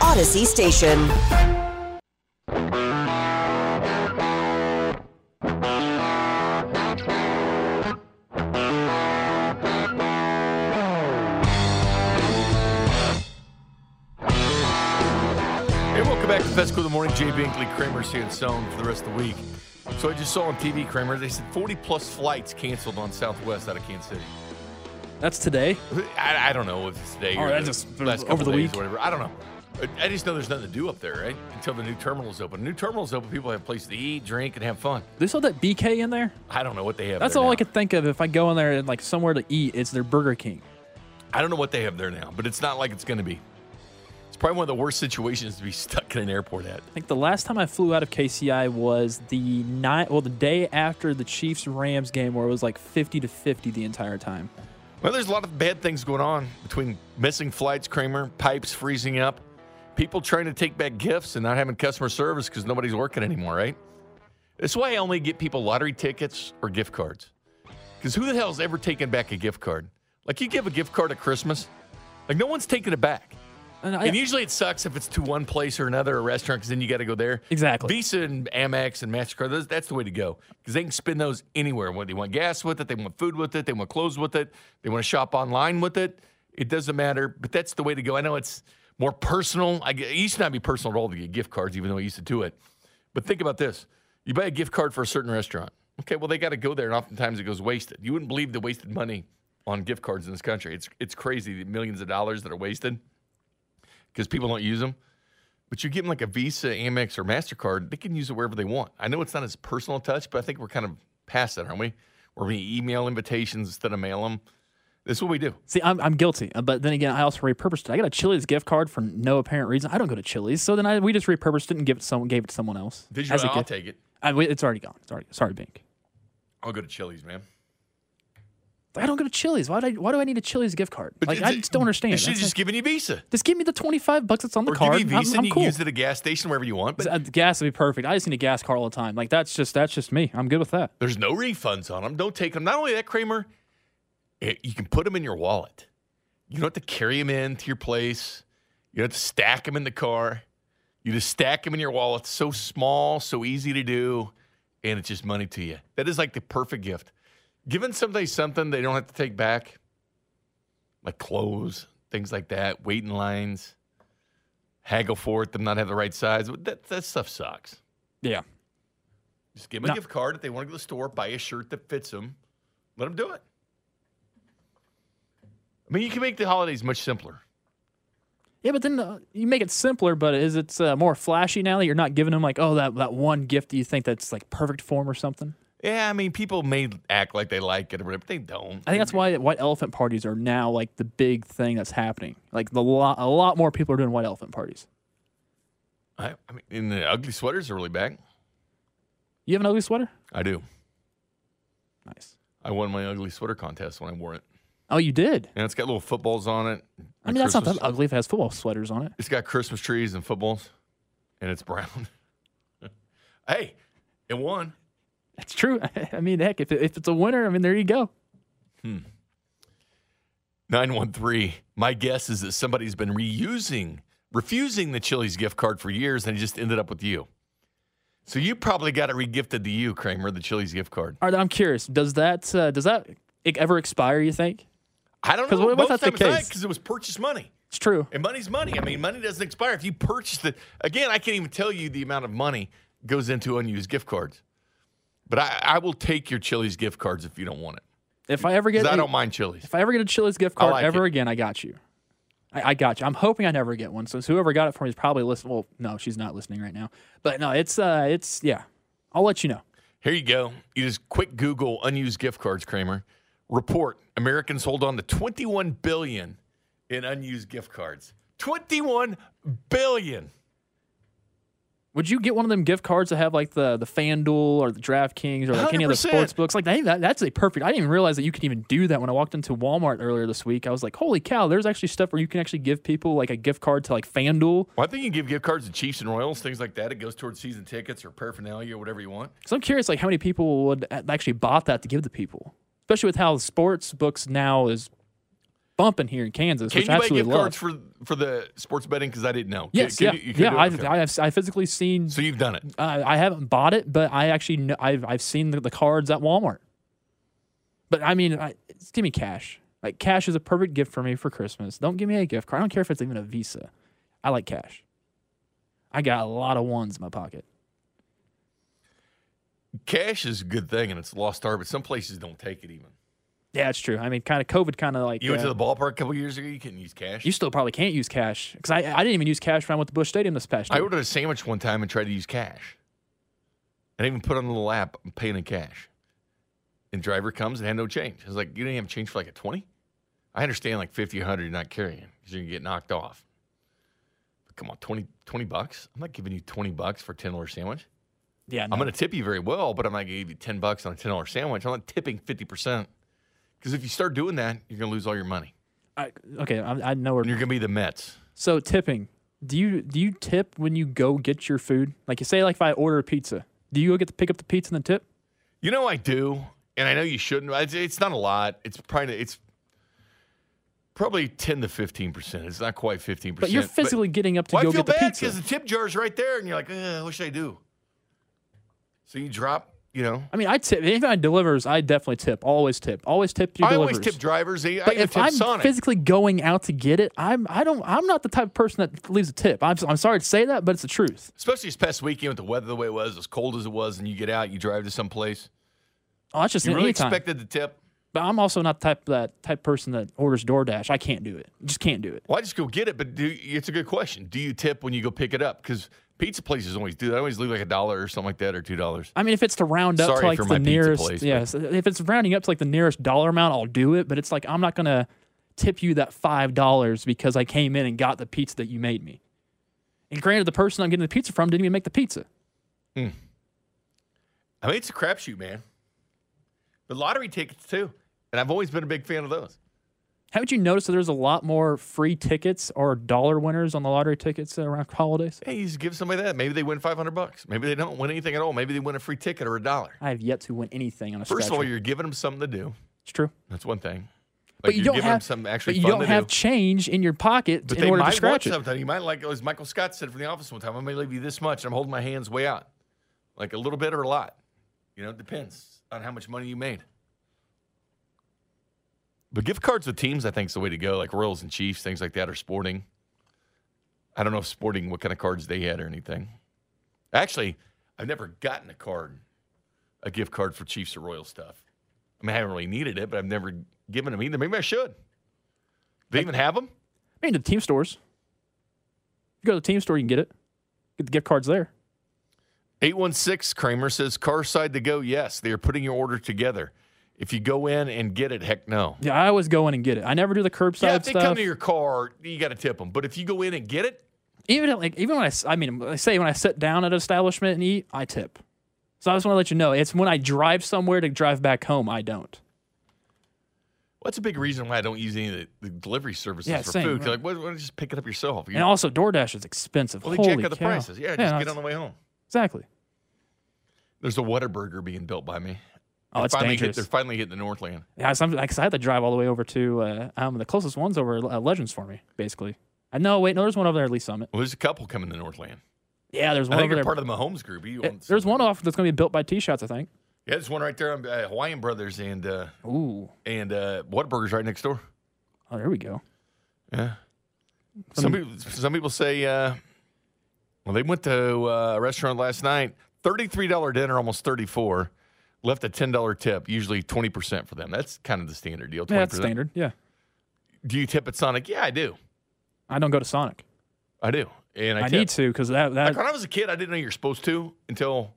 Audacy Station. Hey, welcome back to Fescoe of the Morning. Jay Binkley, Kramer's here Kramer, Sansone for the rest of the week. So I just saw on TV, Kramer, they said 40 plus flights canceled on Southwest out of Kansas City. That's today. I, I don't know if it's today Oh, or that's the just last over couple the days week? or whatever. I don't know. I- just know there's nothing to do up there, right? Until the new terminal's open. New terminal's open, people have a place to eat, drink, and have fun. They still that BK in there. I don't know what they have. That's all now. I could think of. If I go in there and like somewhere to eat, it's their Burger King. I don't know what they have there now, but it's not like it's going to be. It's probably one of the worst situations to be stuck in an airport at. I think the last time I flew out of KCI was the night, well, the day after the Chiefs Rams game, where it was like 50 to 50 the entire time. Well, there's a lot of bad things going on between missing flights, Kramer, pipes freezing up, people trying to take back gifts and not having customer service because nobody's working anymore, right? That's why I only get people lottery tickets or gift cards. Because who the hell's ever taken back a gift card? Like you give a gift card at Christmas, like no one's taking it back. And, I, And usually it sucks if it's to one place or another, a restaurant, because then you got to go there. Exactly. Visa and Amex and MasterCard, those, that's the way to go. Because they can spend those anywhere. When they want gas with it, they want food with it, they want clothes with it, they want to shop online with it. It doesn't matter, but that's the way to go. I know it's more personal. I, it used to not be personal at all to get gift cards, even though I used to do it. But think about this you buy a gift card for a certain restaurant. Okay, well, they got to go there, and oftentimes it goes wasted. You wouldn't believe the wasted money on gift cards in this country. It's, it's crazy the millions of dollars that are wasted because people don't use them. But you give them like a Visa, Amex, or MasterCard, they can use it wherever they want. I know it's not as personal touch, but I think we're kind of past that, aren't we? Where we email invitations instead of mail them. This is what we do. see, I'm, I'm guilty, uh, but then again, I also repurposed it. I got a Chili's gift card for no apparent reason. I don't go to Chili's, so then I we just repurposed it and give it someone, gave it to someone else. Did you? as I'll gift. take it. I, it's already gone. It's already sorry, Bink. I'll go to Chili's, man. I don't go to Chili's. Why do I, why do I need a Chili's gift card? Like I just don't understand. They should just given you Visa. just give me the 25 bucks that's on the Or card. give you I'm- Visa I'm, and you cool. use it at a gas station wherever you want. But Uh, gas would be perfect. I just need a gas car all the time. Like that's just that's just me. I'm good with that. There's no refunds on them. Don't take them. Not only that, Kramer, it, you can put them in your wallet. You don't have to carry them in to your place. You don't have to stack them in the car. You just stack them in your wallet. So small, so easy to do, and it's just money to you. That is like the perfect gift. Giving somebody something they don't have to take back, like clothes, things like that, waiting lines, haggle for it, them not have the right size. That, that stuff sucks. Yeah. Just give them No. a gift card. If they want to go to the store, buy a shirt that fits them. Let them do it. I mean, you can make the holidays much simpler. Yeah, but then uh, you make it simpler. But is it uh, more flashy now that you're not giving them like oh that that one gift that you think that's like perfect form or something? Yeah, I mean, people may act like they like it or whatever, but they don't. I think that's why white elephant parties are now like the big thing that's happening. Like the lot, a lot more people are doing white elephant parties. I, I mean, and the ugly sweaters are really back. You have an ugly sweater? I do. Nice. I won my ugly sweater contest when I wore it. Oh, you did. And it's got little footballs on it. I mean, that's not that ugly if it has football sweaters on it. It's got Christmas trees and footballs, and it's brown. hey, it won. That's true. I mean, heck, if, it, if it's a winner, I mean, there you go. Hmm. 913. My guess is that somebody's been reusing, refusing the Chili's gift card for years and it just ended up with you. So you probably got it regifted to you, Kramer, the Chili's gift card. All right, I'm curious. Does that uh, does that ever expire? You think? I don't know. what- what's Most that the case? Because it was purchase money. It's true. And money's money. I mean, money doesn't expire. If you purchase it, again, I can't even tell you the amount of money goes into unused gift cards. But I, I will take your Chili's gift cards if you don't want it. If I ever get, I don't mind Chili's. if I ever get a Chili's gift card like ever it. again, I got you. I, I got you. I'm hoping I never get one. So whoever got it for me is probably listening. Well, no, she's not listening right now. But no, it's uh, it's yeah. I'll let you know. Here you go. You just quick Google unused gift cards, Kramer. Report: Americans hold on to 21 billion in unused gift cards. 21 billion. Would you get one of them gift cards that have like the the FanDuel or the DraftKings or like any other 100%. sports books? Like hey, that, that's a perfect. I didn't even realize that you could even do that when I walked into Walmart earlier this week. I was like, holy cow! There's actually stuff where you can actually give people like a gift card to like FanDuel. Well, I think you can give gift cards to Chiefs and Royals, things like that. It goes towards season tickets or paraphernalia or whatever you want. So I'm curious, like how many people would uh, actually bought that to give to people, especially with how sports books now is bumping here in Kansas, Can which you I buy absolutely gift love. cards for for the sports betting? Because I didn't know. Yes, can yeah, you- you yeah. I've, Okay. I have I physically seen. so you've done it. Uh, I haven't bought it, but I actually know, I've I've seen the, the cards at Walmart. But I mean, I, give me cash. Like cash is a perfect gift for me for Christmas. Don't give me a gift card. I don't care if it's even a Visa. I like cash. I got a lot of ones in my pocket. Cash is a good thing and it's a lost art, but some places don't take it even. Yeah, it's true. I mean, kind of COVID, kind of like You went uh, to the ballpark a couple years ago. You couldn't use cash. You still probably can't use cash because I, I didn't even use cash when I went to Busch Stadium this past I ordered a sandwich one time and tried to use cash. I didn't even put on the little app. I'm paying in cash. And driver comes and had no change. I was like, you didn't have change for like a 20? I understand like 50 100 you're not carrying because you're going to get knocked off. But come on, 20, 20 bucks? I'm not giving you 20 bucks for a $10 sandwich. Yeah, no. I'm going to tip you very well, but I'm not going to give you 10 bucks on a $10 sandwich. I'm not tipping 50%. Because if you start doing that, you're going to lose all your money. I, okay, I, I know where. And you're going to be the Mets. So tipping, do you do you tip when you go get your food? Like you say, like if I order a pizza, do you go get to pick up the pizza and then tip? You know I do, and I know you shouldn't. It's, it's not a lot. It's probably it's probably ten to fifteen percent. It's not quite fifteen percent. But you're physically getting up to well, go I feel get the bad pizza. because the tip jar's right there, and you're like, Ugh, what should I do? So you drop. You know, I mean, I tip. Anything I delivers, I definitely tip. Always tip. Always tip your I always delivers. tip drivers. I, But if tip I'm Sonic. physically going out to get it, I'm I don't I'm not the type of person that leaves a tip. I'm I'm sorry to say that, but it's the truth. Especially this past weekend with the weather the way it was, as cold as it was, and you get out, you drive to some place. Oh, that's just You really anytime. expected the tip. But I'm also not the type that type of person that orders DoorDash. I can't do it. Just can't do it. Well, I just go get it, but do it's a good question. Do you tip when you go pick it up? Because pizza places always do that. I always leave like a dollar or something like that, or two dollars. I mean, if it's to round up Sorry to like the nearest, place, but- yes, if it's rounding up to like the nearest dollar amount, I'll do it. But it's like I'm not gonna tip you that five dollars because I came in and got the pizza that you made me. And granted, the person I'm getting the pizza from didn't even make the pizza. Hmm. I mean, it's a crapshoot, man. But lottery tickets too, and I've always been a big fan of those. Haven't you noticed that there's a lot more free tickets or dollar winners on the lottery tickets around holidays? Hey, you just give somebody that. Maybe they win five hundred bucks. Maybe they don't win anything at all. Maybe they win a free ticket or a dollar. I have yet to win anything on a First of all, you're giving them something to do. it's true. That's one thing. But Like, you you're don't have them something but you don't have do. change in your pocket But in order to scratch it. something. You might like, as Michael Scott said from The Office one time, I may leave you this much, and I'm holding my hands way out, like a little bit or a lot. You know, it depends on how much money you made. But gift cards with teams, I think, is the way to go. Like Royals and Chiefs, things like that, or Sporting. I don't know if Sporting what kind of cards they had or anything. Actually, I've never gotten a card, a gift card for Chiefs or Royal stuff. I mean, I haven't really needed it, but I've never given them either. Maybe I should. They even have them. I mean, the team stores. You go to the team store, you can get it. Get the gift cards there. 816 Kramer says car side to go. Yes, they are putting your order together. If you go in and get it, heck no. Yeah, I always go in and get it. I never do the curbside Yeah, if they stuff. come to your car, you got to tip them. But if you go in and get it, even like even when I, I mean, I say when I sit down at an establishment and eat, I tip. So I just want to let you know, it's when I drive somewhere to drive back home, I don't. well, that's a big reason why I don't use any of the, the delivery services Yeah, for same, food. right. Like, why, why don't you just pick it up yourself? You- And also, DoorDash is expensive. well, they Holy jack up the cow. prices. Yeah, just no, get on the way home. Exactly. There's a Whataburger being built by me. Oh, They're it's finally hit- dangerous. they're finally hitting the Northland. Yeah, some, like, I had to drive all the way over to uh, um, the closest one's over uh, Legends for me, basically. I know. Wait, no, there's one over there at Lee Summit. Well, there's a couple coming to Northland. Yeah, there's I one think over you're there. part of the Mahomes group. You own there's one off that's going to be built by T-Shots, I think. Yeah, there's one right there on uh, Hawaiian Brothers and uh, Ooh, and uh, Whataburger's right next door. oh, there we go. Yeah. Some people, some people say, uh, well, they went to uh, a restaurant last night, thirty-three dollar dinner, almost thirty-four. Left a ten dollar tip, usually twenty percent for them. That's kind of the standard deal. 20%. Yeah, that's standard. Yeah. Do you tip at Sonic? Yeah, I do. I don't go to Sonic. I do, and I, I, need to because that that Like when I was a kid, I didn't know you're supposed to until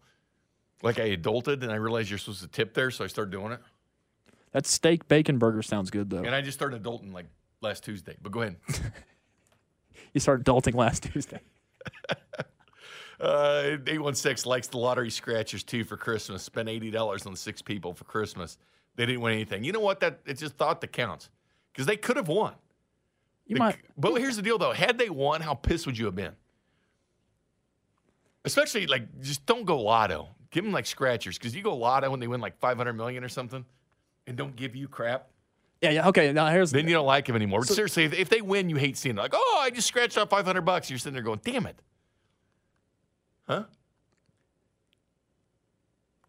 like I adulted, and I realized you're supposed to tip there, so I started doing it. that steak bacon burger sounds good though. And I just started adulting like last Tuesday. But go ahead. You started adulting last Tuesday. Uh, 816 likes the lottery scratchers too for Christmas. Spent $80 on six people for Christmas. They didn't win anything. You know what? That It's just thought that counts because they could have won. You They might. But here's the deal though. Had they won, how pissed would you have been? Especially like, just don't go lotto. Give them like scratchers because you go lotto when they win like 500 million or something and don't give you crap. Yeah, yeah. Okay. Now here's Then you don't like them anymore. Seriously, if, if they win, you hate seeing it. Like, oh, I just scratched off 500 bucks. You're sitting there going, damn it. Huh?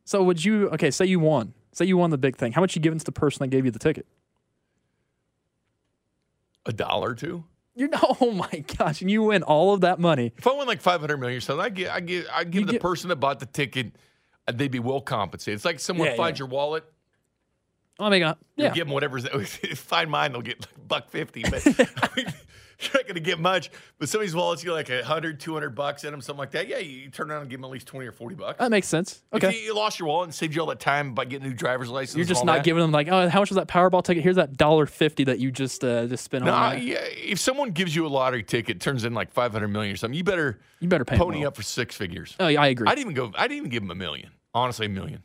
So would you? Okay, say you won. Say you won the big thing. How much you giving to the person that gave you the ticket? A dollar or two? You're know, oh my gosh, and you win all of that money. If I win like 500 million or something, I give, I give, I give You the get- person that bought the ticket, uh, they'd be well compensated. It's like someone Yeah, finds yeah. your wallet, mean, uh, you yeah. give them whatever's. That. Find mine, they'll get like buck fifty, but you're not going to get much. But somebody's wallets, you get like a hundred, two hundred bucks in them, something like that. Yeah, you turn around and give them at least 20 or 40 bucks. That makes sense. If Okay. you, you lost your wallet and saved you all that time by getting a new driver's license, You're just not that. giving them like, oh, how much was that Powerball ticket? Here's that dollar fifty that you just uh, just spent No, on. that. yeah, if someone gives you a lottery ticket, turns in like 500 million or something, you better You better pony well. up for six figures. Oh yeah, I agree. I'd even go. I'd even give them a million. Honestly, a million.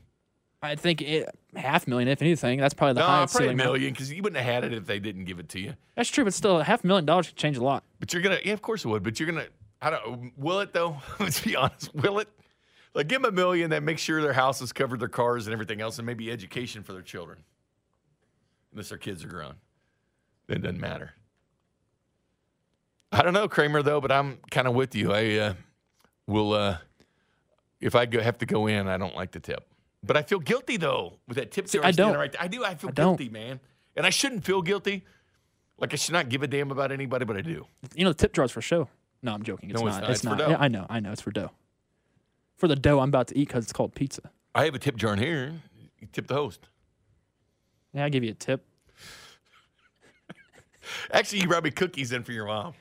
I think it, half million, if anything. That's probably the No, highest probably a million because you wouldn't have had it if they didn't give it to you. That's true, but still, half a million dollars could change a lot. But you're gonna, yeah, of course it would. But you're gonna, I don't. Will it though? Let's be honest. Will it? Like, give them a million, that make sure their house is covered, their cars, and everything else, and maybe education for their children, unless their kids are grown. Then it doesn't matter. I don't know, Kramer, though, but I'm kind of with you. I uh, will, uh, if I go, have to go in, I don't like the tip. But I feel guilty, though, with that tip. See, jar I don't. Right there. I do. I feel I guilty, man. And I shouldn't feel guilty. Like, I should not give a damn about anybody, but I do. You know, the tip jar's for show. No, I'm joking. It's No, it's not. not. It's, It's not. Yeah, I know. I know. It's for dough. For the dough I'm about to eat because it's called pizza. I have a tip jar in here. You tip the host. Yeah, I give you a tip. Actually, you brought me cookies in for your mom.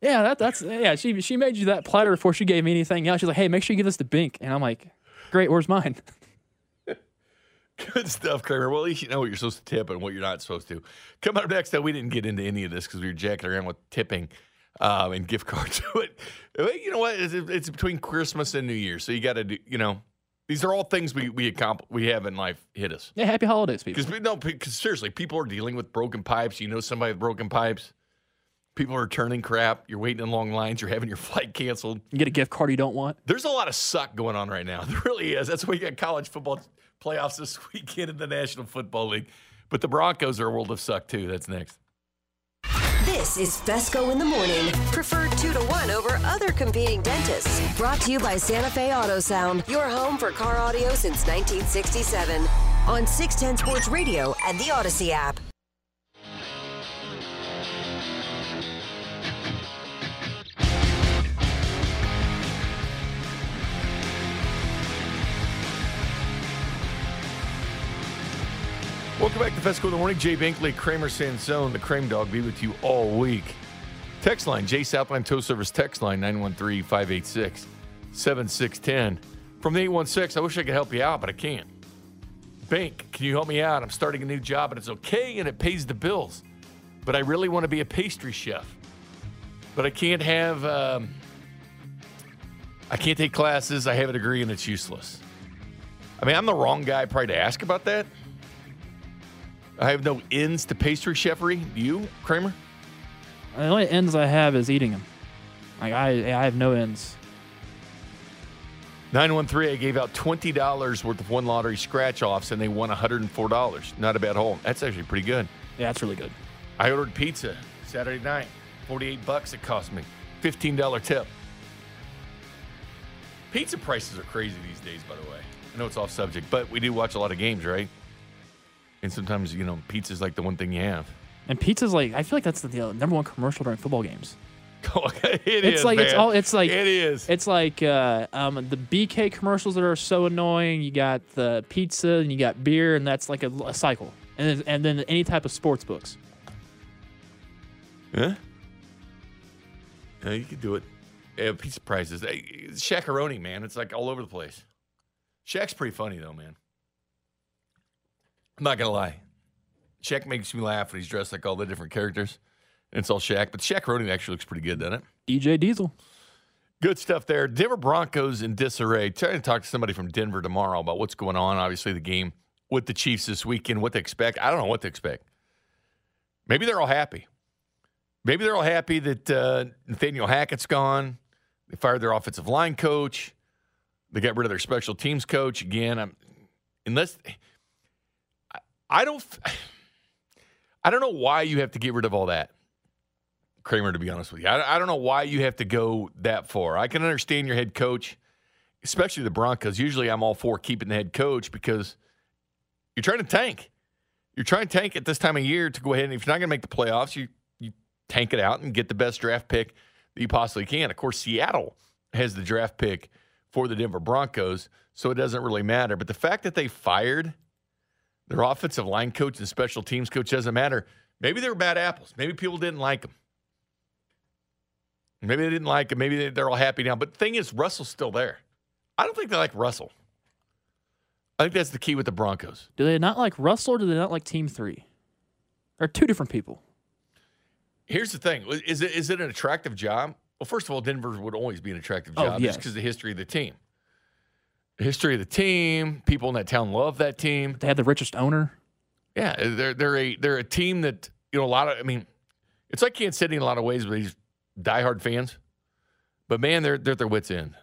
Yeah, that, that's yeah. She she made you that platter before she gave me anything else. She's like, hey, make sure you give this to Bink, and I'm like, great. Where's mine? Good stuff, Kramer. Well, at least you know what you're supposed to tip and what you're not supposed to. Coming up next, though, we didn't get into any of this because we were jacking around with tipping um, and gift cards. but you know what? It's, it's between Christmas and New Year, so you got to do. You know, these are all things we we accomplish, we have in life hit us. Yeah, happy holidays, people. Because no, because seriously, people are dealing with broken pipes. You know somebody with broken pipes. People are returning crap. You're waiting in long lines. You're having your flight canceled. You get a gift card you don't want. There's a lot of suck going on right now. There really is. That's why you got college football playoffs this weekend in the National Football League. But the Broncos are a world of suck too. That's next. This is Fescoe in the morning. Preferred two to one over other competing dentists. Brought to you by Santa Fe Auto Sound, your home for car audio since 1967. On 610 Sports Radio and the Audacy app. Welcome back to Fescoe in the Morning. Jay Binkley, Kramer Sansone, the Crame Dog, be with you all week. Text line, Jay Southline Tow Service text line, 913 586 7610. From the 816, I wish I could help you out, but I can't. Bink, can you help me out? I'm starting a new job and it's okay and it pays the bills. But I really want to be a pastry chef. But I can't have, um, I can't take classes. I have a degree and it's useless. I mean, I'm the wrong guy probably to ask about that. I have no ends to pastry chefery. You, Kramer? The only ends I have is eating them. Like I, I have no ends. 913, I gave out $20 worth of one lottery scratch offs and they won $104. Not a bad haul. That's actually pretty good. Yeah, that's really good. I ordered pizza Saturday night. 48 bucks it cost me. $15 tip. Pizza prices are crazy these days, by the way. I know it's off subject, but we do watch a lot of games, right? And sometimes, you know, pizza's like the one thing you have. And pizza's like I feel like that's the, the number one commercial during football games. it It's is, like it's all it's like it is. It's like uh, um, the BK commercials that are so annoying. You got the pizza and you got beer, and that's like a, a cycle. And then, and then any type of sports books. Yeah. Yeah, you could do it. Yeah, pizza prices. Hey, Shaqaroni, man. It's like all over the place. Shaq's pretty funny though, man. I'm not gonna lie. Shaq makes me laugh when he's dressed like all the different characters. And it's all Shaq, but Shaqaroni actually looks pretty good, doesn't it? DJ Diesel. Good stuff there. Denver Broncos in disarray. Trying to talk to somebody from Denver tomorrow about what's going on. Obviously, the game with the Chiefs this weekend, what to expect. I don't know what to expect. Maybe they're all happy. Maybe they're all happy that uh, Nathaniel Hackett's gone. They fired their offensive line coach. They got rid of their special teams coach again. I'm, unless I, don't, I don't know why you have to get rid of all that. Kramer, to be honest with you. I, I don't know why you have to go that far. I can understand your head coach, especially the Broncos. Usually I'm all for keeping the head coach because you're trying to tank. You're trying to tank at this time of year to go ahead and if you're not going to make the playoffs, you, you tank it out and get the best draft pick that you possibly can. Of course, Seattle has the draft pick for the Denver Broncos, so it doesn't really matter. But the fact that they fired their offensive line coach and special teams coach doesn't matter. Maybe they were bad apples. Maybe people didn't like them. Maybe they didn't like him. Maybe they- they're all happy now. But the thing is, Russell's still there. I don't think they like Russell. I think that's the key with the Broncos. Do they not like Russell or do they not like Team Three? They're two different people. Here's the thing: is it is it an attractive job? Well, first of all, Denver would always be an attractive Oh, job yes. just because of the history of the team. History of the team, people in that town love that team. They had the richest owner. Yeah, they're they're a they're a team that you know a lot of. I mean, it's like Kansas City in a lot of ways, but these diehard fans. But man, they're they're at their wits end.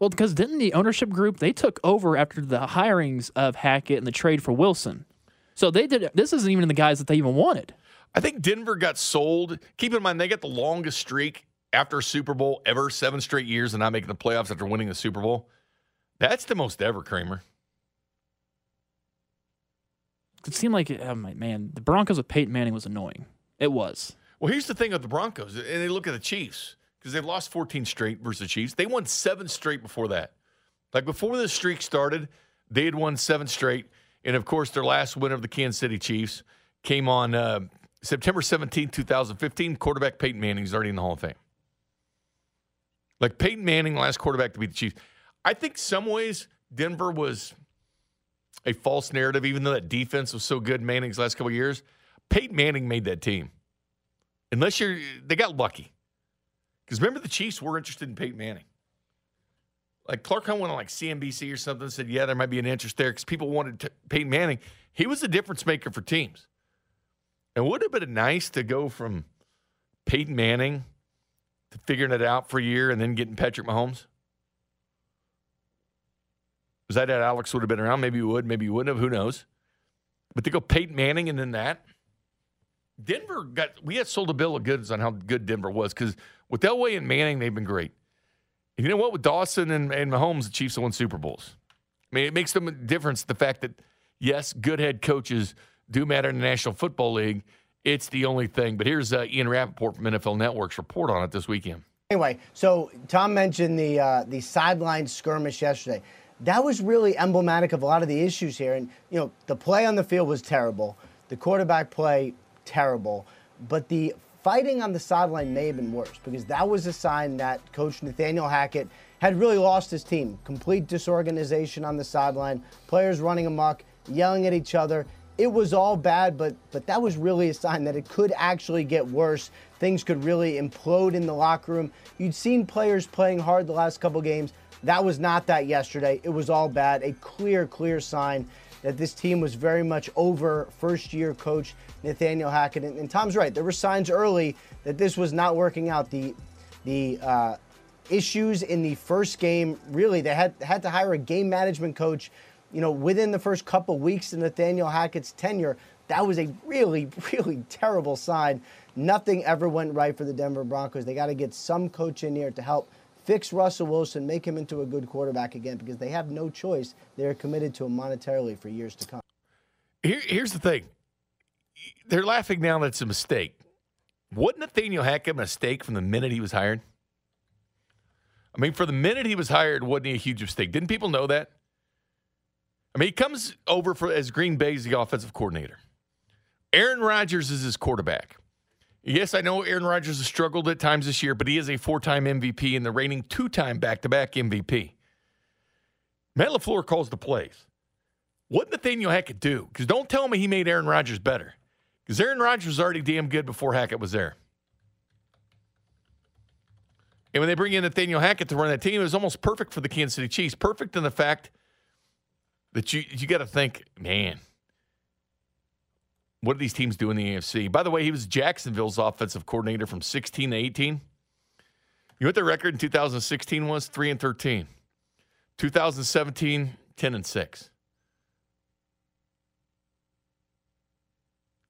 Well, because didn't the ownership group they took over after the hirings of Hackett and the trade for Wilson? So they did. This isn't even the guys that they even wanted. I think Denver got sold. Keep in mind, they got the longest streak after a Super Bowl ever, seven straight years and not making the playoffs after winning the Super Bowl. That's the most ever, Kramer. It seemed like, oh my man, the Broncos with Peyton Manning was annoying. It was. Well, here's the thing with the Broncos, and they look at the Chiefs because they've lost 14 straight versus the Chiefs. They won seven straight before that. Like before the streak started, they had won seven straight. And of course, their last win of the Kansas City Chiefs came on uh, September 17, 2015. Quarterback Peyton Manning is already in the Hall of Fame. Like Peyton Manning, last quarterback to beat the Chiefs. I think some ways Denver was a false narrative, even though that defense was so good Manning's last couple years. Peyton Manning made that team. Unless you're, they got lucky. Because remember, the Chiefs were interested in Peyton Manning. Like Clark Hunt went on like CNBC or something, said, yeah, there might be an interest there because people wanted t- Peyton Manning. He was a difference maker for teams. And would it have been nice to go from Peyton Manning to figuring it out for a year and then getting Patrick Mahomes? Was that that Alex would have been around? Maybe he would, maybe he wouldn't have. Who knows? But to go Peyton Manning and then that. Denver got we had sold a bill of goods on how good Denver was because with Elway and Manning, they've been great. And you know what? With Dawson and, and Mahomes, the Chiefs have won Super Bowls. I mean, it makes them a difference the fact that yes, good head coaches do matter in the National Football League. It's the only thing. But here's uh, Ian Rapoport from NFL Network's report on it this weekend. Anyway, so Tom mentioned the uh, the sideline skirmish yesterday. That was really emblematic of a lot of the issues here. And you know, the play on the field was terrible. The quarterback play terrible, but the fighting on the sideline may have been worse because that was a sign that Coach Nathaniel Hackett had really lost his team. Complete disorganization on the sideline, players running amok, yelling at each other. It was all bad, but but that was really a sign that it could actually get worse. Things could really implode in the locker room. You'd seen players playing hard the last couple games. That was not that yesterday. It was all bad. A clear, clear sign that this team was very much over first year coach Nathaniel Hackett. And, and Tom's right. There were signs early that this was not working out. The the uh, issues in the first game, really, they had had to hire a game management coach. You know, within the first couple weeks of Nathaniel Hackett's tenure, that was a really, really terrible sign. Nothing ever went right for the Denver Broncos. They got to get some coach in here to help fix Russell Wilson, make him into a good quarterback again because they have no choice. They're committed to him monetarily for years to come. Here, here's the thing. they're laughing now that it's a mistake. Wasn't Nathaniel Hackett a mistake from the minute he was hired? I mean, for the minute he was hired, wasn't he a huge mistake? Didn't people know that? I mean, he comes over for as Green Bay's the offensive coordinator. Aaron Rodgers is his quarterback. Yes, I know Aaron Rodgers has struggled at times this year, but he is a four-time MVP and the reigning two-time back-to-back MVP. Matt LaFleur calls the plays. What Nathaniel Hackett do? Because don't tell me he made Aaron Rodgers better. Because Aaron Rodgers was already damn good before Hackett was there. And when they bring in Nathaniel Hackett to run that team, it was almost perfect for the Kansas City Chiefs. Perfect in the fact that you you got to think, man, what do these teams do in the AFC? By the way, he was Jacksonville's offensive coordinator from 16 to 18. You know what their record in 2016 was? 3 and 13. 2017, 10 and 6.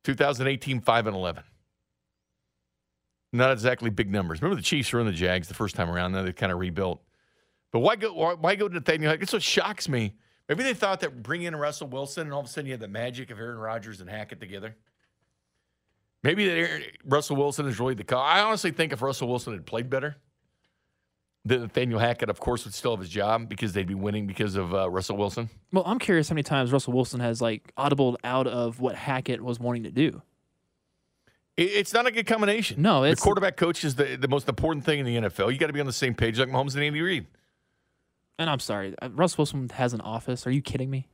2018, 5 and 11. Not exactly big numbers. Remember the Chiefs were in the Jags the first time around. Then they kind of rebuilt. But why go? Why, go to Nathaniel? That's what shocks me. Maybe they thought that bringing in Russell Wilson and all of a sudden you had the magic of Aaron Rodgers and Hackett together. Maybe that Aaron, Russell Wilson is really the call. I honestly think if Russell Wilson had played better, that Nathaniel Hackett, of course, would still have his job because they'd be winning because of uh, Russell Wilson. Well, I'm curious how many times Russell Wilson has like audibled out of what Hackett was wanting to do. It's not a good combination. No, the quarterback coach is the, the most important thing in the NFL. You got to be on the same page like Mahomes and Andy Reid. And I'm sorry, uh, Russell Wilson has an office. Are you kidding me?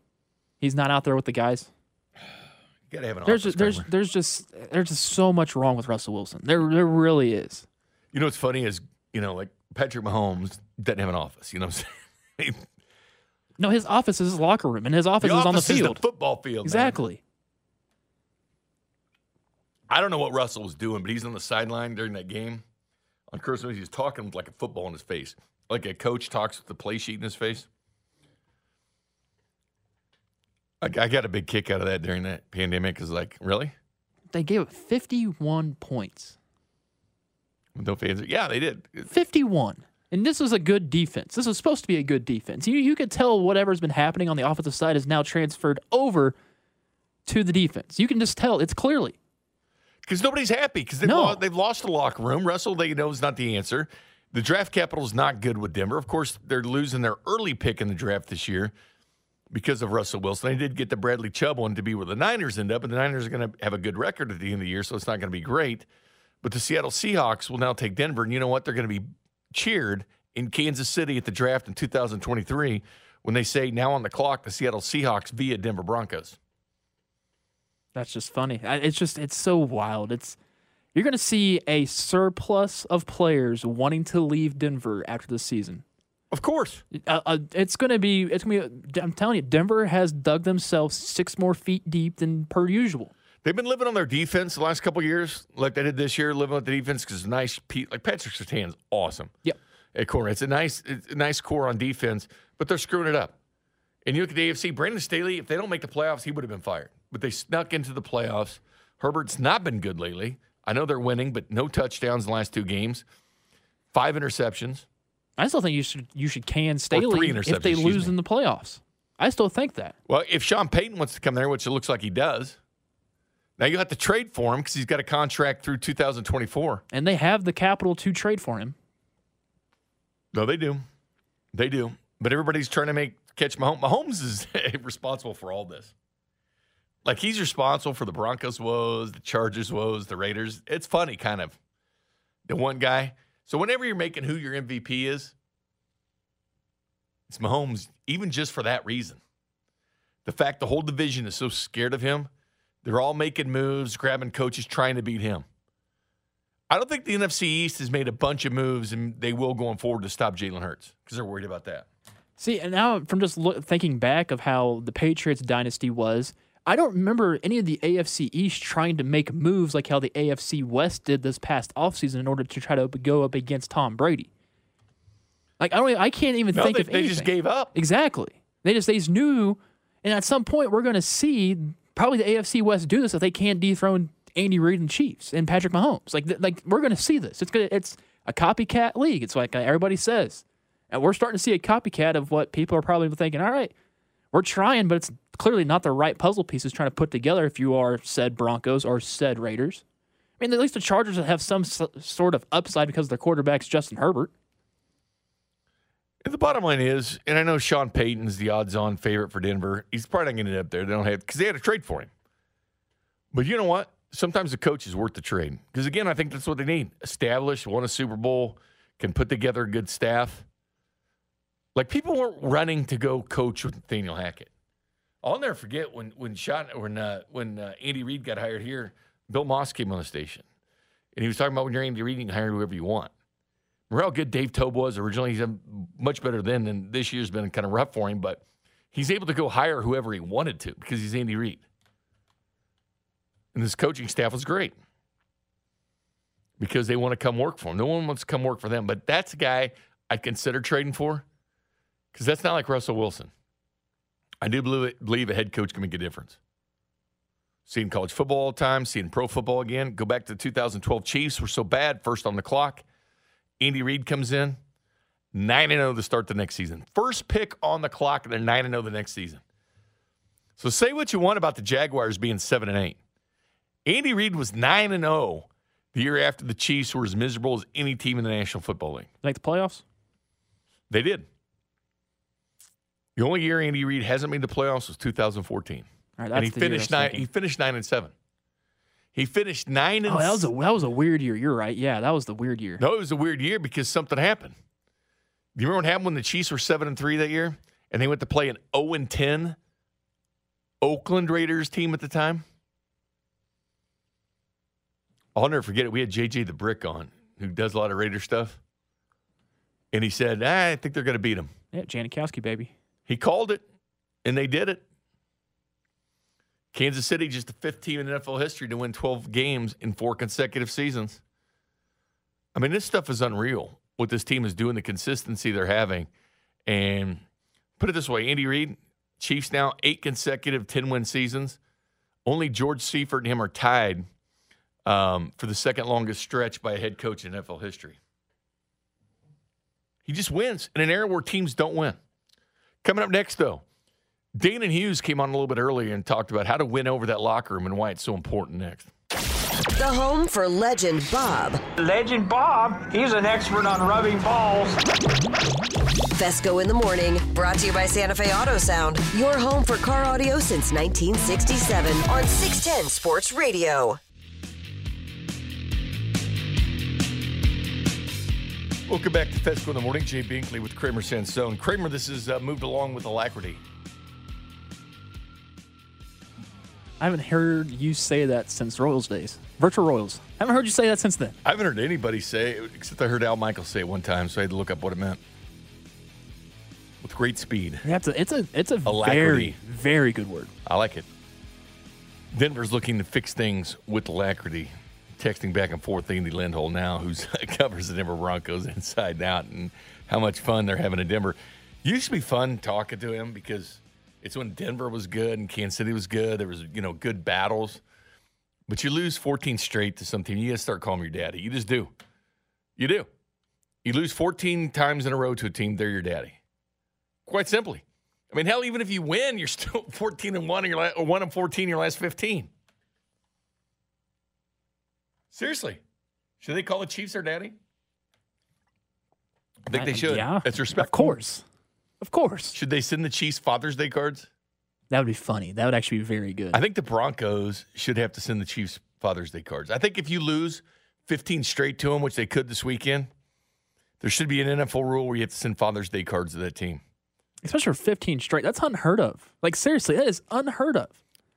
He's not out there with the guys. You got to have an There's office just, there's Kramer. there's just there's just so much wrong with Russell Wilson. There there really is. You know what's funny is you know like Patrick Mahomes doesn't have an office. You know what I'm saying? No, his office is his locker room, and his office the is on the field. the football field. man. exactly. I don't know what Russell was doing, but he's on the sideline during that game on Christmas. He's talking with like a football in his face, like a coach talks with the play sheet in his face. I, I got a big kick out of that during that pandemic. Because like, really? They gave up 51 points. No fans? Yeah, they did. 51. And this was a good defense. This was supposed to be a good defense. You you could tell whatever's been happening on the offensive side is now transferred over to the defense. You can just tell it's clearly. Because nobody's happy because they've, No. lo- they've lost the locker room. Russell, they know, is not the answer. The draft capital is not good with Denver. Of course, they're losing their early pick in the draft this year because of Russell Wilson. They did get the Bradley Chubb one to be where the Niners end up, and the Niners are going to have a good record at the end of the year, so it's not going to be great. But the Seattle Seahawks will now take Denver, and you know what? They're going to be cheered in Kansas City at the draft in 2023 when they say now on the clock the Seattle Seahawks via Denver Broncos. That's just funny. It's just it's so wild. It's you're going to see a surplus of players wanting to leave Denver after the season. Of course. Uh, uh, it's going to be it's going to be I'm telling you Denver has dug themselves 6 more feet deep than per usual. They've been living on their defense the last couple of years, like they did this year, living with the defense because nice. Like Patrick Surtain's awesome. Yep. At corner, it's a nice, it's a nice core on defense, but they're screwing it up. And you look at the AFC, Brandon Staley. If they don't make the playoffs, he would have been fired. But they snuck into the playoffs. Herbert's not been good lately. I know they're winning, but no touchdowns in the last two games. Five interceptions. I still think you should you should can Staley if they lose me. in the playoffs. I still think that. Well, if Sean Payton wants to come there, which it looks like he does, now you have to trade for him because he's got a contract through 2024. And they have the capital to trade for him. No, they do. They do. But everybody's trying to make catch Mahomes. Mahomes is responsible for all this. Like he's responsible for the Broncos woes, the Chargers woes, the Raiders. It's funny, kind of. The one guy. So whenever you're making who your MVP is, it's Mahomes, even just for that reason. The fact the whole division is so scared of him, they're all making moves, grabbing coaches, trying to beat him. I don't think the NFC East has made a bunch of moves, and they will going forward to stop Jalen Hurts because they're worried about that. See, and now from just look, thinking back of how the Patriots dynasty was, I don't remember any of the AFC East trying to make moves like how the AFC West did this past offseason in order to try to go up against Tom Brady. Like I don't, I can't even No, think they, of they anything. just gave up. Exactly. They just they just knew, and at some point we're going to see probably the AFC West do this if they can't dethrone Andy Reid and Chiefs and Patrick Mahomes. Like th- like we're going to see this. It's gonna it's a copycat league. It's like uh, everybody says, and we're starting to see a copycat of what people are probably thinking. All right, We're trying, but it's clearly not the right puzzle pieces trying to put together if you are said Broncos or said Raiders. I mean, at least the Chargers have some sort of upside because their quarterback's Justin Herbert. And the bottom line is, and I know Sean Payton's the odds-on favorite for Denver. He's probably not going to end up there. They don't have because they had to trade for him. But you know what? Sometimes the coach is worth the trade because again, I think that's what they need: established, won a Super Bowl, can put together a good staff. Like people weren't running to go coach with Nathaniel Hackett. I'll never forget when when shot when uh, when uh, Andy Reid got hired here. Bill Maas came on the station, and he was talking about when you're Andy Reid, you can hire whoever you want. Remember how good Dave Toub was originally? He's much better then than this year's been kind of rough for him, but he's able to go hire whoever he wanted to because he's Andy Reid. And his coaching staff was great because they want to come work for him. No one wants to come work for them, but that's a guy I'd consider trading for because that's not like Russell Wilson. I do believe, believe a head coach can make a difference. Seeing college football all the time, seeing pro football again. Go back to the 2012 Chiefs were so bad, first on the clock. Andy Reid comes in, 9 0 to start the next season. First pick on the clock, and they're 9 0 the next season. So say what you want about the Jaguars being 7 and 8. Andy Reid was 9 and 0 the year after the Chiefs were as miserable as any team in the National Football League. Make the playoffs? They did. The only year Andy Reid hasn't made the playoffs was 2014. All right, and he finished nine. thinking. He finished nine and seven. He finished nine and Oh, that was a that was a weird year. You're right. Yeah, that was the weird year. no. It was a weird year because something happened. Do you remember what happened when the Chiefs were seven and three that year, and they went to play an zero and ten Oakland Raiders team at the time? I'll never forget it. We had JT the Brick on, who does a lot of Raider stuff, and he said, ah, "I think they're going to beat them." Yeah, Janikowski, baby. He called it, and they did it. Kansas City, just the fifth team in NFL history to win 12 games in four consecutive seasons. I mean, this stuff is unreal. What this team is doing, the consistency they're having. And put it this way Andy Reid, Chiefs now eight consecutive 10 win seasons. Only George Seifert and him are tied um, for the second longest stretch by a head coach in NFL history. He just wins in an era where teams don't win. Coming up next, though, Danan Hughes came on a little bit earlier and talked about how to win over that locker room and why it's so important next. The home for legend Bob. Legend Bob, he's an expert on rubbing balls. Fescoe in the morning, brought to you by Santa Fe Auto Sound. Your home for car audio since 1967 on 610 Sports Radio. Welcome back to Fescoe in the Morning. Jay Binkley with Kramer Sansone. Kramer, this has uh, moved along with alacrity. I haven't heard you say that since Royals days. Virtual Royals. I haven't heard you say that since then. I haven't heard anybody say it, except I heard Al Michaels say it one time, so I had to look up what it meant. With great speed. Yeah, it's a it's a it's a Alacrity. very very good word. I like it. Denver's looking to fix things with alacrity. Texting back and forth Andy Lindholm now, who covers the Denver Broncos inside and out, and how much fun they're having in Denver. Used to be fun talking to him because it's when Denver was good and Kansas City was good. There was you know good battles, but you lose 14 straight to some team, you got to start calling your daddy. You just do. You do. You lose 14 times in a row to a team, they're your daddy. Quite simply. I mean, hell, even if you win, you're still 14 and 1 in your or 1 and 14 in your last 15. Seriously. Should they call the Chiefs their daddy? I think they should. Yeah, That's respectful. Of course, of course. Should they send the Chiefs Father's Day cards? That would be funny. That would actually be very good. I think the Broncos should have to send the Chiefs Father's Day cards. I think if you lose 15 straight to them, which they could this weekend, there should be an NFL rule where you have to send Father's Day cards to that team. Especially for 15 straight. That's unheard of. Like seriously, that is unheard of.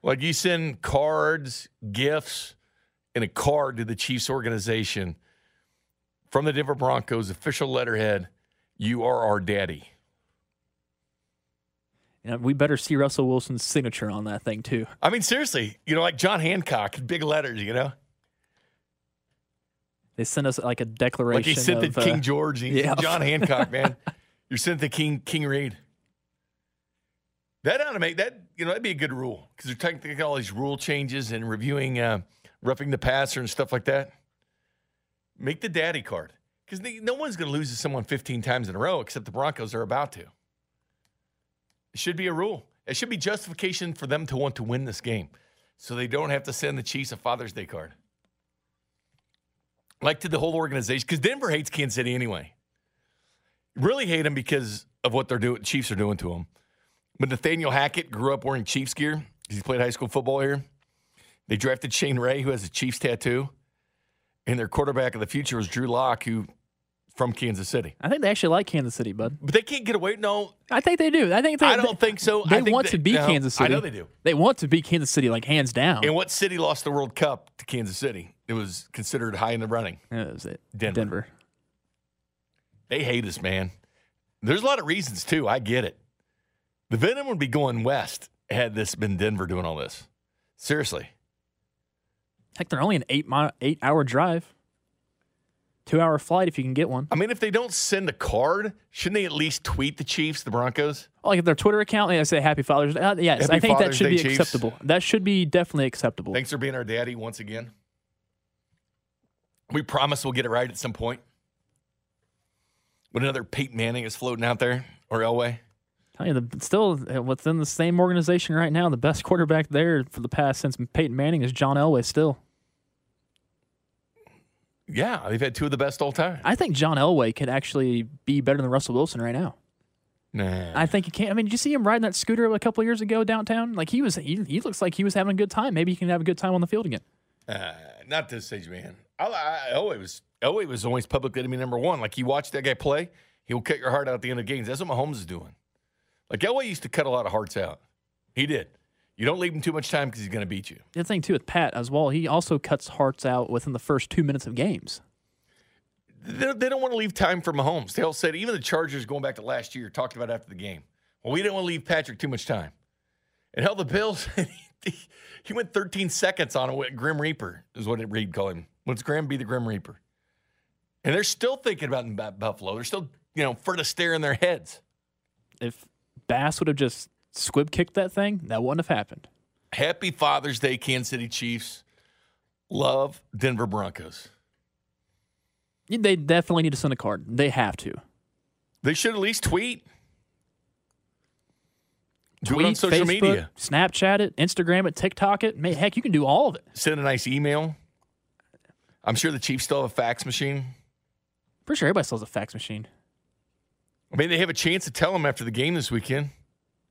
Like you send cards, gifts, and a card to the Chiefs organization from the Denver Broncos official letterhead. You are our daddy. You know, we better see Russell Wilson's signature on that thing too. I mean, seriously, you know, like John Hancock, big letters, you know, They sent us like a declaration. like he sent of, to uh, King George. He yeah. John Hancock, man, you're sent the King King Reid. That ought to make that you know that'd be a good rule because they're taking all these rule changes and reviewing uh, roughing the passer and stuff like that. Make the daddy card because no one's going to lose to someone 15 times in a row except the Broncos are about to. It should be a rule. It should be justification for them to want to win this game, so they don't have to send the Chiefs a Father's Day card. Like to the whole organization, because Denver hates Kansas City anyway. Really hate them because of what they're doing. Chiefs are doing to them. But Nathaniel Hackett grew up wearing Chiefs gear. He played high school football here. They drafted Shane Ray, who has a Chiefs tattoo, and their quarterback of the future was Drew Lock, who from Kansas City. I think they actually like Kansas City, bud. But they can't get away. No, I think they do. I think they. I don't think so. They I think want they- to beat no, Kansas City. I know they do. They want to beat Kansas City, like hands down. And what city lost the World Cup to Kansas City? It was considered high in the running. That was it. Denver. Denver. They hate us, man. There's a lot of reasons too. I get it. The venom would be going west had this been Denver doing all this. Seriously. Heck, they're only an eight mile, eight hour drive, two hour flight if you can get one. I mean, if they don't send a card, shouldn't they at least tweet the Chiefs, the Broncos? Like if their Twitter account, they say Happy Father's Day. Uh, yes, Happy I think that should Day, be Chiefs. acceptable. That should be definitely acceptable. Thanks for being our daddy once again. We promise we'll get it right at some point. When another Peyton Manning is floating out there or Elway. Tell you, the, still uh, within the same organization right now, the best quarterback there for the past since Peyton Manning is John Elway. Still, Yeah, they've had two of the best all time. I think John Elway could actually be better than Russell Wilson right now. Nah. I think he can't. I mean, did you see him riding that scooter a couple years ago downtown? Like he was, he, he looks like he was having a good time. Maybe he can have a good time on the field again. Uh, not this age, man. I, I, Elway was Elway was always public enemy number one. Like you watch that guy play, he'll cut your heart out at the end of games. That's what Mahomes is doing. Like Elway used to cut a lot of hearts out. He did. You don't leave him too much time because he's going to beat you. The thing too with Pat as well, he also cuts hearts out within the first two minutes of games. They, they don't want to leave time for Mahomes. They all said even the Chargers going back to last year talked about after the game. Well, we didn't want to leave Patrick too much time. And hell, the Bills, he went 13 seconds on a Grim Reaper, is what Reid called him. Let's Grim be the Grim Reaper. And they're still thinking about, Buffalo. They're still, you know, for to stare in their heads. If Bass would have just squib kicked that thing, that wouldn't have happened. Happy Father's Day, Kansas City Chiefs. Love Denver Broncos. They definitely need to send a card. They have to. They should at least tweet. Do Tweet, it on social Facebook, media. Snapchat it, Instagram it, TikTok it. May, heck, you can do all of it. Send a nice email. I'm sure the Chiefs still have a fax machine. Pretty sure everybody still has a fax machine. I mean, they have a chance to tell them after the game this weekend.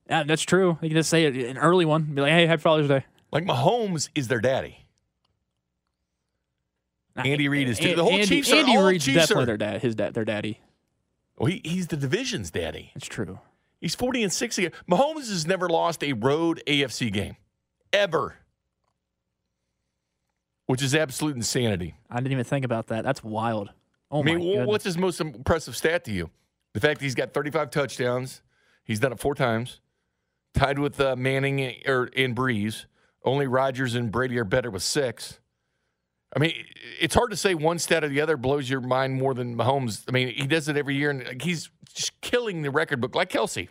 Yeah, that's true. You can just say it, an early one. Be like, hey, Happy Father's Day. Like Mahomes is their daddy. Andy eh, Reid is too. Eh, the whole Andy, Chiefs are Andy all Reid's Chiefs definitely are- their dad. His dad, their daddy. Well, he, he's the division's daddy. It's true. He's 40 and 60. Mahomes has never lost a road AFC game, ever, which is absolute insanity. I didn't even think about that. That's wild. Oh I mean, my goodness. what's his most impressive stat to you? The fact that he's got 35 touchdowns. He's done it four times, tied with uh, Manning or and Brees. Only Rodgers and Brady are better with six. I mean, it's hard to say one stat or the other blows your mind more than Mahomes. I mean, he does it every year, and he's just killing the record book like Kelce.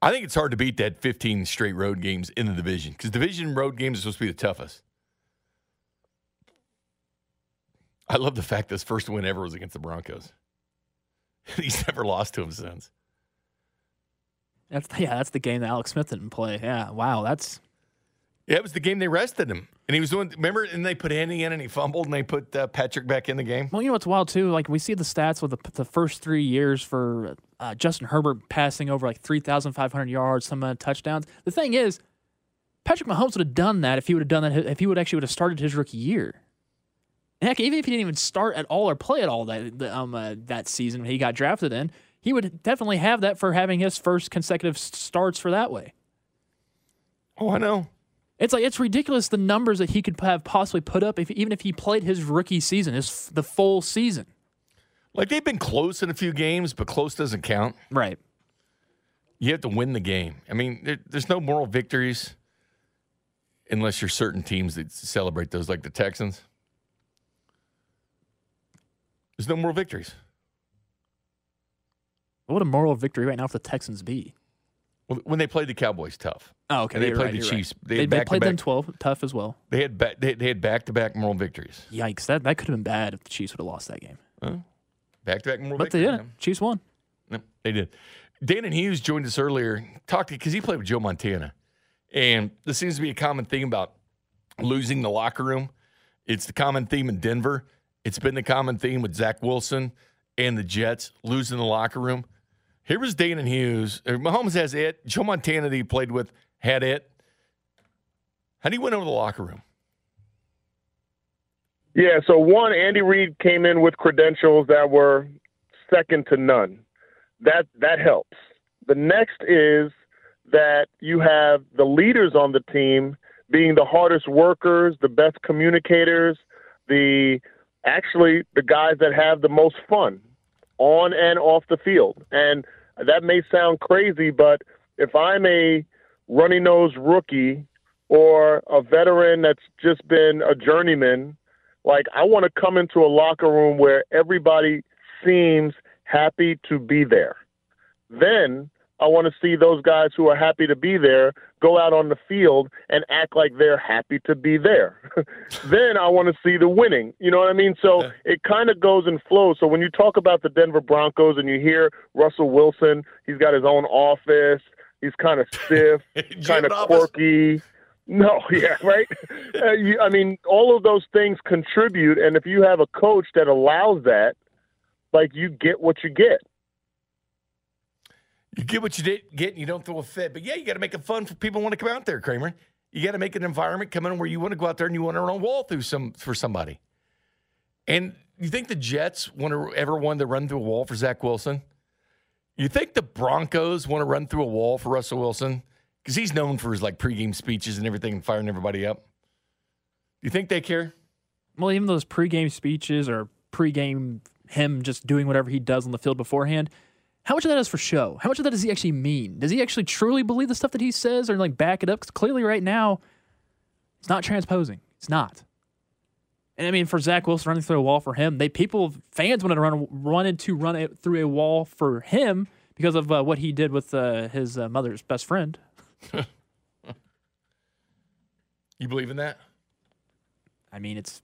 I think it's hard to beat that 15 straight road games in the division because division road games are supposed to be the toughest. I love the fact this first win ever was against the Broncos. He's never lost to them since. That's yeah, that's the game that Alex Smith didn't play. Yeah, wow, that's Yeah, it was the game they rested him, and he was doing. Remember, and they put Andy in, and he fumbled, and they put uh, Patrick back in the game. well. You know what's wild too? Like we see the stats with the, the first three years for uh, Justin Herbert passing over like three thousand five hundred yards, some uh, touchdowns. The thing is, Patrick Mahomes would have done that if he would have done that if he would actually would have started his rookie year. And heck, even if he didn't even start at all or play at all that um uh, that season he got drafted in, he would definitely have that for having his first consecutive starts for that way. Oh, I know. It's like it's ridiculous the numbers that he could have possibly put up if even if he played his rookie season, his the full season. Like they've been close in a few games, but close doesn't count. Right. You have to win the game. I mean, there, there's no moral victories unless you're certain teams that celebrate those, like the Texans. There's no moral victories. What would a moral victory right now for the Texans be? Well, When they played the Cowboys, tough. Oh, okay. And they you're played right, the you're right. Chiefs. They They, they played them 12, tough as well. They had ba- they, they had back to back moral victories. Yikes. That, that could have been bad if the Chiefs would have lost that game. Back to back moral But they didn't. Chiefs won. No, they did. Danan Hughes joined us earlier, talked because he played with Joe Montana, and this seems to be a common thing about losing the locker room. It's the common theme in Denver. It's been the common theme with Zach Wilson and the Jets losing the locker room. Here was Danan Hughes. Uh, Mahomes has it. Joe Montana that he played with had it. How do you win over the locker room? Yeah, so one, Andy Reid came in with credentials that were second to none. That that helps. The next is that you have the leaders on the team being the hardest workers, the best communicators, the actually the guys that have the most fun on and off the field. And that may sound crazy, but if I'm a runny nosed rookie or a veteran that's just been a journeyman, like I want to come into a locker room where everybody seems happy to be there. Then I want to see those guys who are happy to be there go out on the field and act like they're happy to be there. then I want to see the winning. You know what I mean? So it kind of goes and flows. So when you talk about the Denver Broncos and you hear Russell Wilson, he's got his own office. He's kind of stiff, kind of quirky. No, yeah, right. uh, you, I mean, all of those things contribute, and if you have a coach that allows that, like you get what you get. You get what you did, get, and you don't throw a fit. But yeah, you got to make it fun for people who want to come out there, Kramer. You got to make an environment come in where you want to go out there and you want to run a wall through some for somebody. And you think the Jets want to ever want to run through a wall for Zach Wilson? You think the Broncos want to run through a wall for Russell Wilson? Because he's known for his like pregame speeches and everything and firing everybody up. You think they care? Well, even those pregame speeches or pregame him just doing whatever he does on the field beforehand, how much of that is for show? How much of that does he actually mean? Does he actually truly believe the stuff that he says or like back it up? Because clearly, right now, it's not transposing. It's not. And I mean, for Zach Wilson running through a wall for him, they people fans wanted to run wanted to run it through a wall for him because of uh, what he did with uh, his uh, mother's best friend. you believe in that? I mean, it's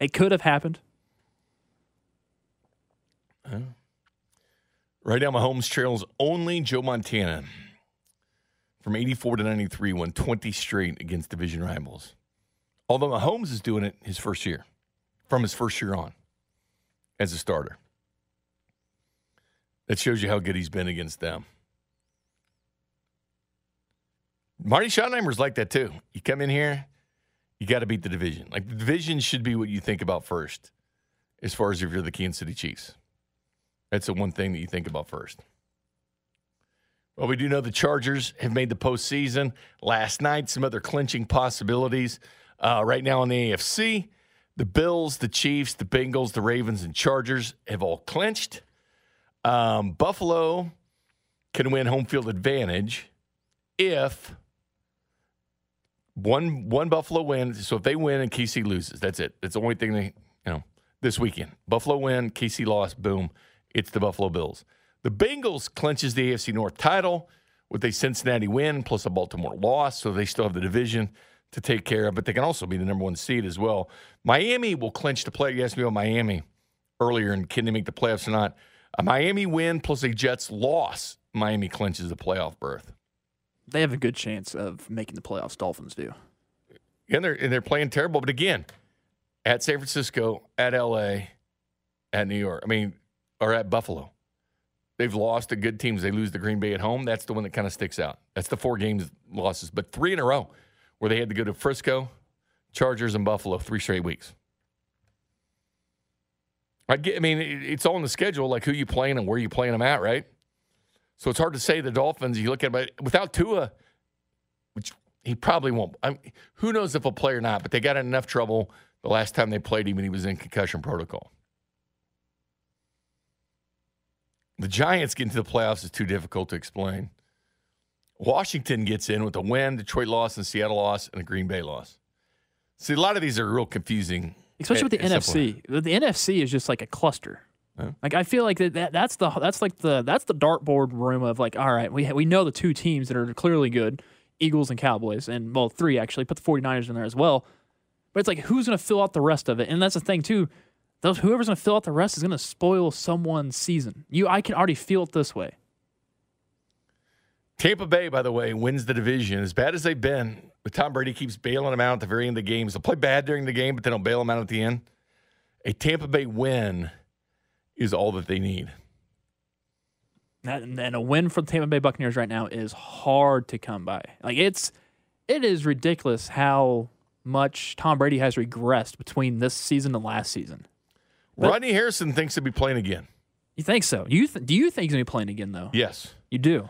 it could have happened. Oh. Right now, Mahomes trails only Joe Montana from 84 to 93, won 20 straight against division rivals. Although Mahomes is doing it his first year, from his first year on as a starter. That shows you how good he's been against them. Marty Schottenheimer's like that too. You come in here, you got to beat the division. Like the division should be what you think about first, as far as if you're the Kansas City Chiefs. That's the one thing that you think about first. Well, we do know the Chargers have made the postseason last night. Some other clinching possibilities uh, right now in the AFC. The Bills, the Chiefs, the Bengals, the Ravens, and Chargers have all clinched. Um, Buffalo can win home field advantage if one one Buffalo wins. So if they win and KC loses, that's it. That's the only thing they you know this weekend. Buffalo win, KC lost, boom. It's the Buffalo Bills. The Bengals clinches the AFC North title with a Cincinnati win plus a Baltimore loss, so they still have the division to take care of, but they can also be the number one seed as well. Miami will clinch the play. You asked me about Miami earlier and can they make the playoffs or not? A Miami win plus a Jets loss, Miami clinches the playoff berth. They have a good chance of making the playoffs. Dolphins do. And they're and they're playing terrible, but again, at San Francisco, at LA, at New York. I mean, or at Buffalo. They've lost to good teams. They lose to Green Bay at home. That's the one that kind of sticks out. That's the four games losses, but three in a row where they had to go to Frisco, Chargers, and Buffalo three straight weeks. I get. I mean, it's all in the schedule, like who you playing and where you playing them at, right? So it's hard to say the Dolphins. You look at it without Tua, which he probably won't. I mean, who knows if he'll play or not? But they got enough trouble the last time they played him when he was in concussion protocol. The Giants getting to the playoffs is too difficult to explain. Washington gets in with a win, Detroit loss, and Seattle loss, and a Green Bay loss. See, a lot of these are real confusing. Especially with the NFC. The NFC is just like a cluster. Yeah. Like I feel like that, that that's the that's like the that's the dartboard room of like all right we we know the two teams that are clearly good Eagles and Cowboys and well three actually put the 49ers in there as well but it's like who's going to fill out the rest of it and that's the thing too those whoever's going to fill out the rest is going to spoil someone's season you I can already feel it this way Tampa Bay, by the way, wins the division. As bad as they've been, but Tom Brady keeps bailing them out at the very end of the games. They'll play bad during the game, but they don't bail them out at the end. A Tampa Bay win is all that they need. And and a win for the Tampa Bay Buccaneers right now is hard to come by. Like it's, it is ridiculous how much Tom Brady has regressed between this season and last season. But- Rodney Harrison thinks he'll be playing again. You think so? You th- do you think he's gonna be playing again though? Yes. You do.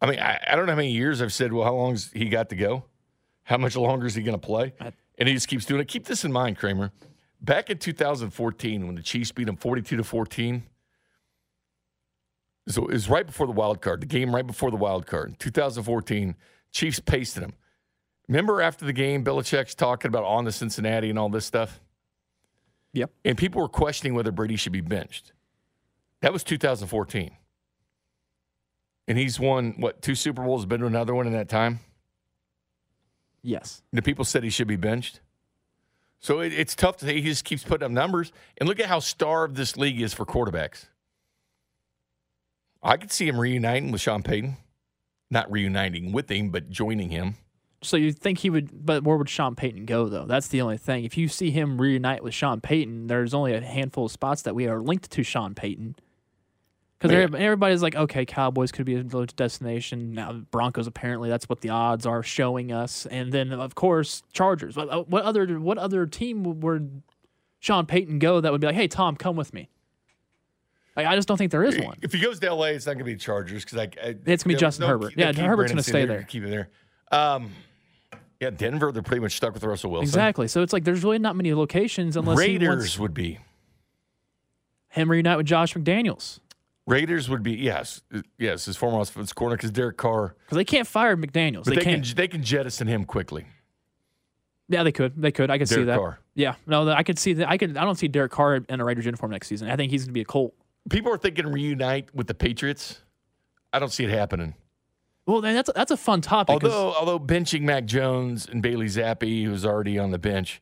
I mean, I, I don't know how many years I've said, well, how long's he got to go? How much longer is he going to play? I- and he just keeps doing it. Keep this in mind, Kramer. Back in 2014, when the Chiefs beat him 42 to 14, so it was right before the wild card, the game right before the wild card. In 2014, Chiefs pasted him. Remember after the game, Belichick's talking about on the Cincinnati and all this stuff? Yep. And people were questioning whether Brady should be benched. That was 2014. And he's won, what, two Super Bowls, been to another one in that time? Yes. The people said he should be benched. So it, it's tough to say. He just keeps putting up numbers. And look at how starved this league is for quarterbacks. I could see him reuniting with Sean Payton. Not reuniting with him, but joining him. So you think he would? But where would Sean Payton go though? That's the only thing. If you see him reunite with Sean Payton, there's only a handful of spots that we are linked to Sean Payton. Because everybody's like, okay, Cowboys could be a destination. Now Broncos apparently that's what the odds are showing us, and then of course Chargers. What, uh, what other what other team would Sean Payton go that would be like, hey Tom, come with me? Like, I just don't think there is one. If he goes to LA, it's not going to be Chargers because I, I, It's gonna be Justin Herbert. Yeah, Herbert's gonna stay there. Keep it there. Um, yeah, Denver, they're pretty much stuck with Russell Wilson. Exactly. So it's like there's really not many locations unless Raiders wants would be. him reunite with Josh McDaniels Raiders would be yes, yes, his former offensive corner because Derek Carr, because they can't fire McDaniels. They, they, can't. can they can jettison him quickly. Yeah, they could. They could. I could see that. Carr. Yeah. No, I could see that. I could. I don't see Derek Carr in a Raiders uniform next season. I think he's going to be a Colt. People are thinking reunite with the Patriots. I don't see it happening. Well, then that's that's a fun topic. Although although benching Mac Jones and Bailey Zappe, who's already on the bench,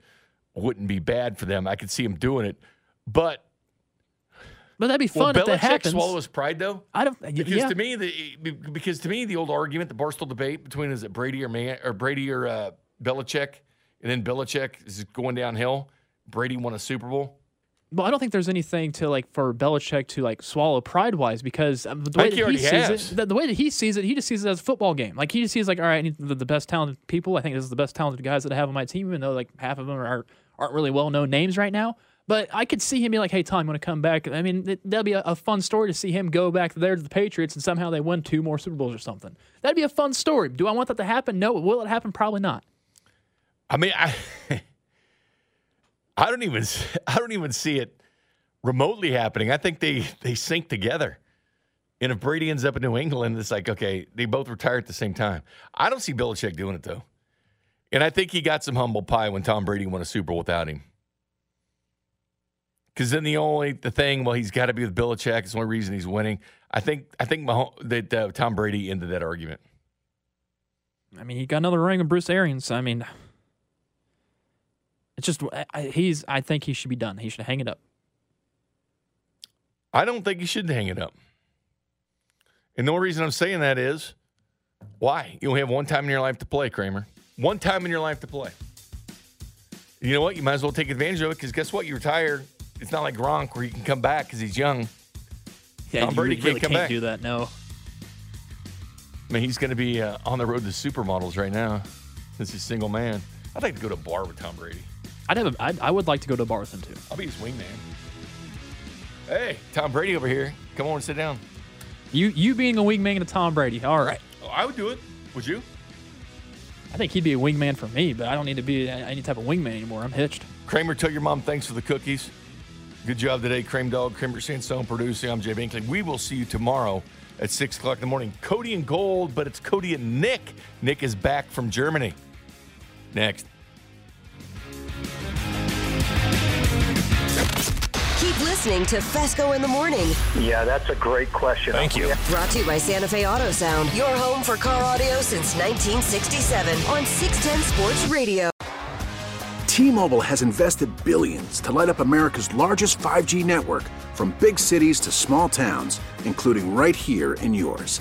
wouldn't be bad for them. I could see him doing it, but but that'd be will fun if that Belichick happens. swallow his pride though? I don't. Because yeah. to me, the because to me, the old argument, the Barstool debate between is it Brady or Man or Brady or uh, Belichick, and then Belichick is going downhill. Brady won a Super Bowl. Well, I don't think there's anything to like for Belichick to like swallow pride wise because um, the way think he that he sees has. it, the, the way that he sees it, he just sees it as a football game. Like he just sees like, all right, I need the, the best talented people. I think this is the best talented guys that I have on my team, even though like half of them are aren't really well known names right now. But I could see him be like, hey, Tom, I'm going to come back. I mean, it, that'd be a, a fun story to see him go back there to the Patriots and somehow they win two more Super Bowls or something. That'd be a fun story. Do I want that to happen? No. Will it happen? Probably not. I mean, I I don't even I don't even see it remotely happening. I think they they sync together. And if Brady ends up in New England, it's like okay, they both retire at the same time. I don't see Belichick doing it though, and I think he got some humble pie when Tom Brady won a Super Bowl without him. Because then the only the thing, well, he's got to be with Belichick. It's the only reason he's winning. I think I think Mahom- that uh, Tom Brady ended that argument. I mean, he got another ring with Bruce Arians. I mean, it's just I- he's. I think he should be done. He should hang it up. I don't think he should hang it up. And the only reason I'm saying that is why? You only have one time in your life to play, Kramer. One time in your life to play. You know what? You might as well take advantage of it because guess what? You retire. It's not like Gronk where he can come back because he's young. Yeah, Tom you Brady really can't come can't back. do that. No. I mean, he's going to be uh, on the road to supermodels right now since he's single man. I'd like to go to a bar with Tom Brady. I'd have. A, I'd, I would like to go to a bar with him too. I'll be his wingman. Hey, Tom Brady over here. Come on, sit down. You you being a wingman to Tom Brady. All right. Oh, I would do it. Would you? I think he'd be a wingman for me, but I don't need to be any type of wingman anymore. I'm hitched. Kramer, tell your mom thanks for the cookies. Good job today, Cream Dog, Kramer Sandstone producing. I'm Jay Binkley. We will see you tomorrow at 6 o'clock in the morning. Cody and Gold, but it's Cody and Nick. Nick is back from Germany. Next. Keep listening to Fescoe in the Morning. Yeah, that's a great question. Thank you. Brought to you by Santa Fe Auto Sound, your home for car audio since 1967 on 610 Sports Radio. T-Mobile has invested billions to light up America's largest 5G network from big cities to small towns, including right here in yours.